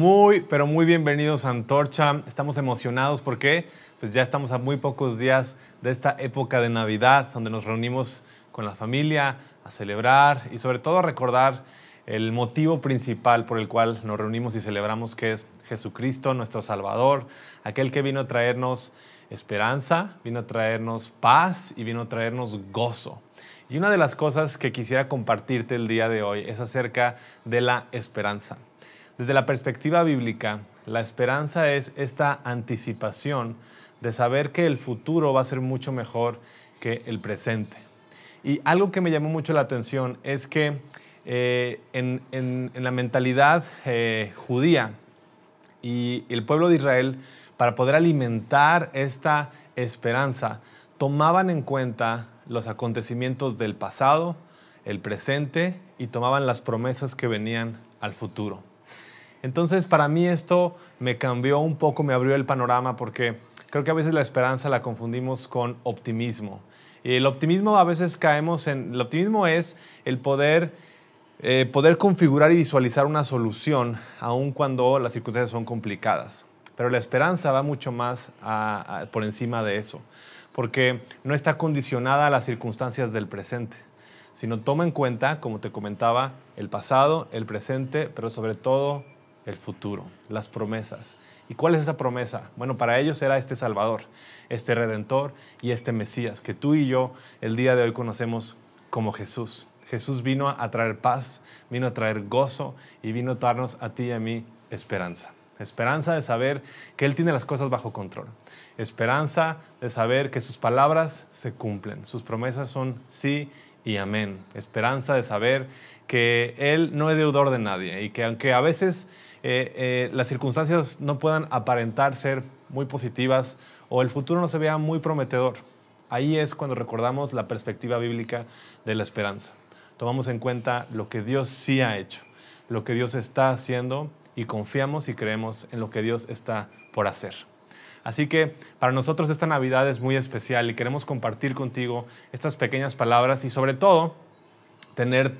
Muy, pero muy bienvenidos a Antorcha. Estamos emocionados porque pues ya estamos a muy pocos días de esta época de Navidad, donde nos reunimos con la familia a celebrar y sobre todo a recordar el motivo principal por el cual nos reunimos y celebramos, que es Jesucristo, nuestro Salvador, aquel que vino a traernos esperanza, vino a traernos paz y vino a traernos gozo. Y una de las cosas que quisiera compartirte el día de hoy es acerca de la esperanza. Desde la perspectiva bíblica, la esperanza es esta anticipación de saber que el futuro va a ser mucho mejor que el presente. Y algo que me llamó mucho la atención es que eh, en, la mentalidad eh, judía y el pueblo de Israel, para poder alimentar esta esperanza, tomaban en cuenta los acontecimientos del pasado, el presente y tomaban las promesas que venían al futuro. Entonces, para mí esto me cambió un poco, me abrió el panorama porque creo que a veces la esperanza la confundimos con optimismo. Y el optimismo a veces caemos en... El optimismo es el poder, eh, poder configurar y visualizar una solución aun cuando las circunstancias son complicadas. Pero la esperanza va mucho más por encima de eso, porque no está condicionada a las circunstancias del presente, sino toma en cuenta, como te comentaba, el pasado, el presente, pero sobre todo el futuro, las promesas. ¿Y cuál es esa promesa? Bueno, para ellos era este Salvador, este Redentor y este Mesías, que tú y yo el día de hoy conocemos como Jesús. Jesús vino a traer paz, vino a traer gozo y vino a darnos a ti y a mí esperanza. Esperanza de saber que Él tiene las cosas bajo control. Esperanza de saber que sus palabras se cumplen. Sus promesas son sí y amén. Esperanza de saber que Él no es deudor de nadie y que aunque a veces eh, eh, las circunstancias no puedan aparentar ser muy positivas o el futuro no se vea muy prometedor. Ahí es cuando recordamos la perspectiva bíblica de la esperanza. Tomamos en cuenta lo que Dios sí ha hecho, lo que Dios está haciendo y confiamos y creemos en lo que Dios está por hacer. Así que para nosotros esta Navidad es muy especial y queremos compartir contigo estas pequeñas palabras y sobre todo tener,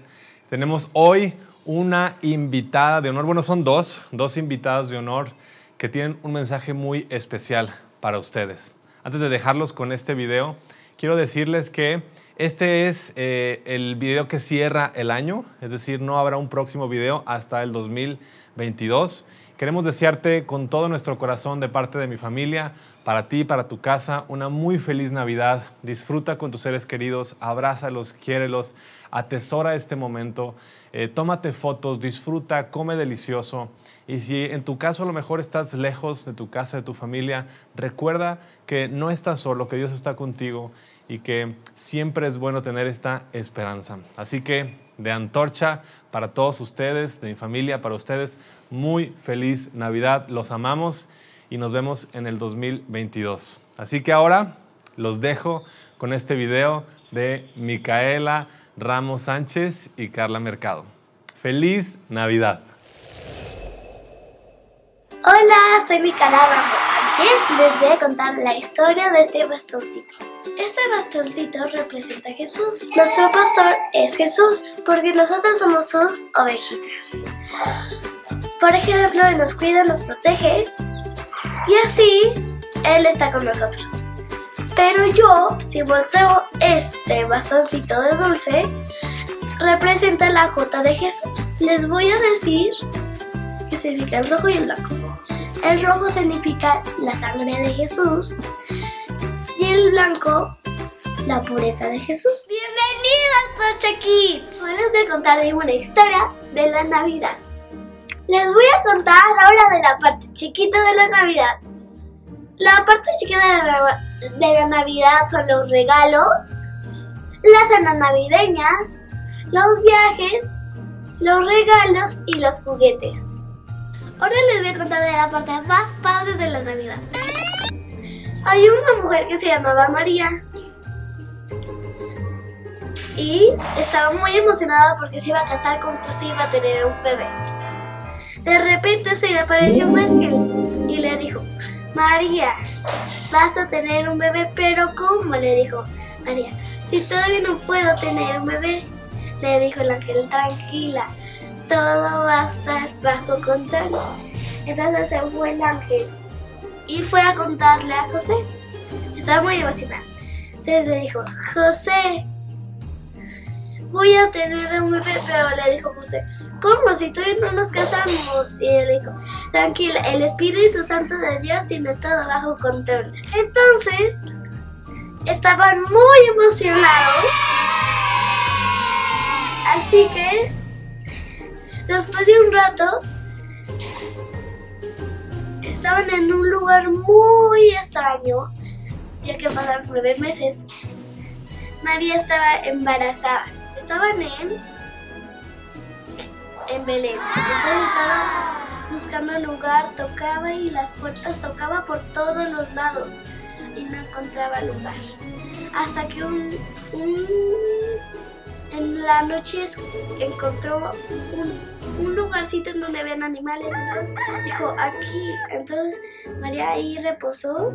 tenemos hoy una invitada de honor, bueno, son dos, dos invitadas de honor que tienen un mensaje muy especial para ustedes. Antes de dejarlos con este video, quiero decirles que este es eh, el video que cierra el año, es decir, no habrá un próximo video hasta el 2022. Queremos desearte con todo nuestro corazón de parte de mi familia, para ti, para tu casa, una muy feliz Navidad. Disfruta con tus seres queridos, abrázalos, quiérelos, atesora este momento, eh, tómate fotos, disfruta, come delicioso. Y si en tu caso a lo mejor estás lejos de tu casa, de tu familia, recuerda que no estás solo, que Dios está contigo y que siempre es bueno tener esta esperanza. Así que de antorcha para todos ustedes, de mi familia, para ustedes, muy feliz Navidad, los amamos y nos vemos en el 2022. Así que ahora los dejo con este video de Micaela Ramos Sánchez y Carla Mercado. Feliz Navidad. Hola, soy Micaela Ramos Sánchez. Les voy a contar la historia de este bastoncito. Este bastoncito representa a Jesús. Nuestro pastor es Jesús porque nosotros somos sus ovejitas. Por ejemplo, Él nos cuida, nos protege y así Él está con nosotros. Pero yo, si volteo este bastoncito de dulce, representa la J de Jesús. Les voy a decir qué significa el rojo y el blanco. El rojo significa la sangre de Jesús y el blanco la pureza de Jesús. ¡Bienvenidos, Tocha Kids! Hoy les voy a contar una historia de la Navidad. Les voy a contar ahora de la parte chiquita de la Navidad. La parte chiquita de la, de la Navidad son los regalos, las cenas navideñas, los viajes, los regalos y los juguetes. Ahora les voy a contar de la parte más padre de la Navidad. Hay una mujer que se llamaba María y estaba muy emocionada porque se iba a casar con José y iba a tener un bebé. De repente se le apareció un ángel y le dijo, María, vas a tener un bebé, pero ¿cómo? Le dijo María, si todavía no puedo tener un bebé, le dijo el ángel, tranquila, todo va a estar bajo control. Entonces se fue el ángel y fue a contarle a José. Estaba muy emocionado. Entonces le dijo, José, voy a tener un bebé, pero le dijo José, ¿cómo? Si todavía no nos casamos. Y él dijo, tranquila, el Espíritu Santo de Dios tiene todo bajo control. Entonces, estaban muy emocionados. Así que, después de un rato, estaban en un lugar muy extraño, ya que pasaron nueve meses. María estaba embarazada. Estaban en, en Belén. Entonces estaba buscando el lugar, tocaba y las puertas tocaba por todos los lados y no encontraba lugar. Hasta que un, un en la noche encontró un, lugarcito en donde habían animales. Entonces dijo, aquí. Entonces María ahí reposó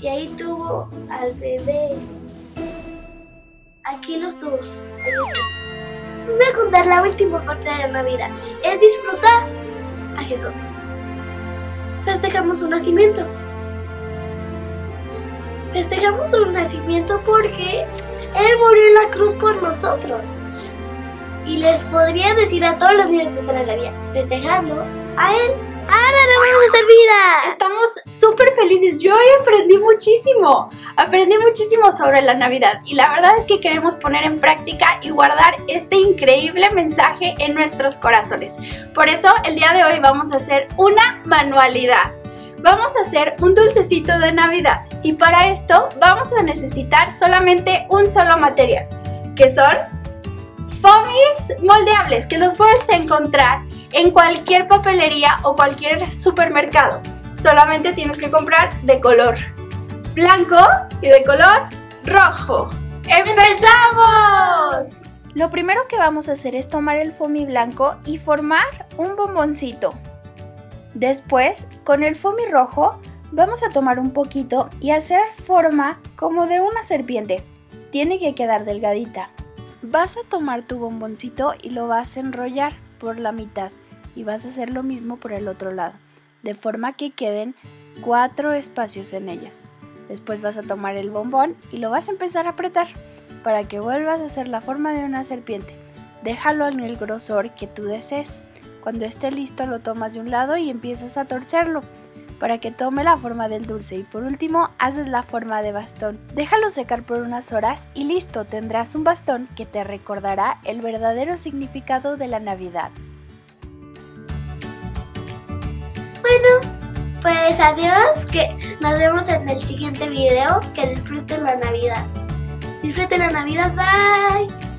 y ahí tuvo al bebé. Aquí los tuvo. Ahí está. Les voy a contar la última parte de la Navidad. Es disfrutar a Jesús. Festejamos su nacimiento. Festejamos su nacimiento porque Él murió en la cruz por nosotros. Y les podría decir a todos los niños de toda la vida, festejarlo a Él. Ahora le vamos a hacer vida. Estamos súper felices. Yo hoy aprendí muchísimo. Aprendí muchísimo sobre la Navidad. Y la verdad es que queremos poner en práctica y guardar este increíble mensaje en nuestros corazones. Por eso el día de hoy vamos a hacer una manualidad vamos a hacer un dulcecito de Navidad y para esto vamos a necesitar solamente un solo material, que son foamies moldeables, que los puedes encontrar en cualquier papelería o cualquier supermercado. Solamente tienes que comprar de color blanco y de color rojo. ¡Empezamos! Lo primero que vamos a hacer es tomar el foamy blanco y formar un bomboncito. Después, con el foamy rojo, vamos a tomar un poquito y hacer forma como de una serpiente. Tiene que quedar delgadita. Vas a tomar tu bomboncito y lo vas a enrollar por la mitad y vas a hacer lo mismo por el otro lado, de forma que queden cuatro espacios en ellos. Después vas a tomar el bombón y lo vas a empezar a apretar para que vuelvas a hacer la forma de una serpiente. Déjalo en el grosor que tú desees. Cuando esté listo lo tomas de un lado y empiezas a torcerlo para que tome la forma del dulce y por último haces la forma de bastón. Déjalo secar por unas horas y listo, tendrás un bastón que te recordará el verdadero significado de la Navidad. Bueno, pues adiós, que nos vemos en el siguiente video, que disfruten la Navidad. Disfruten la Navidad, bye.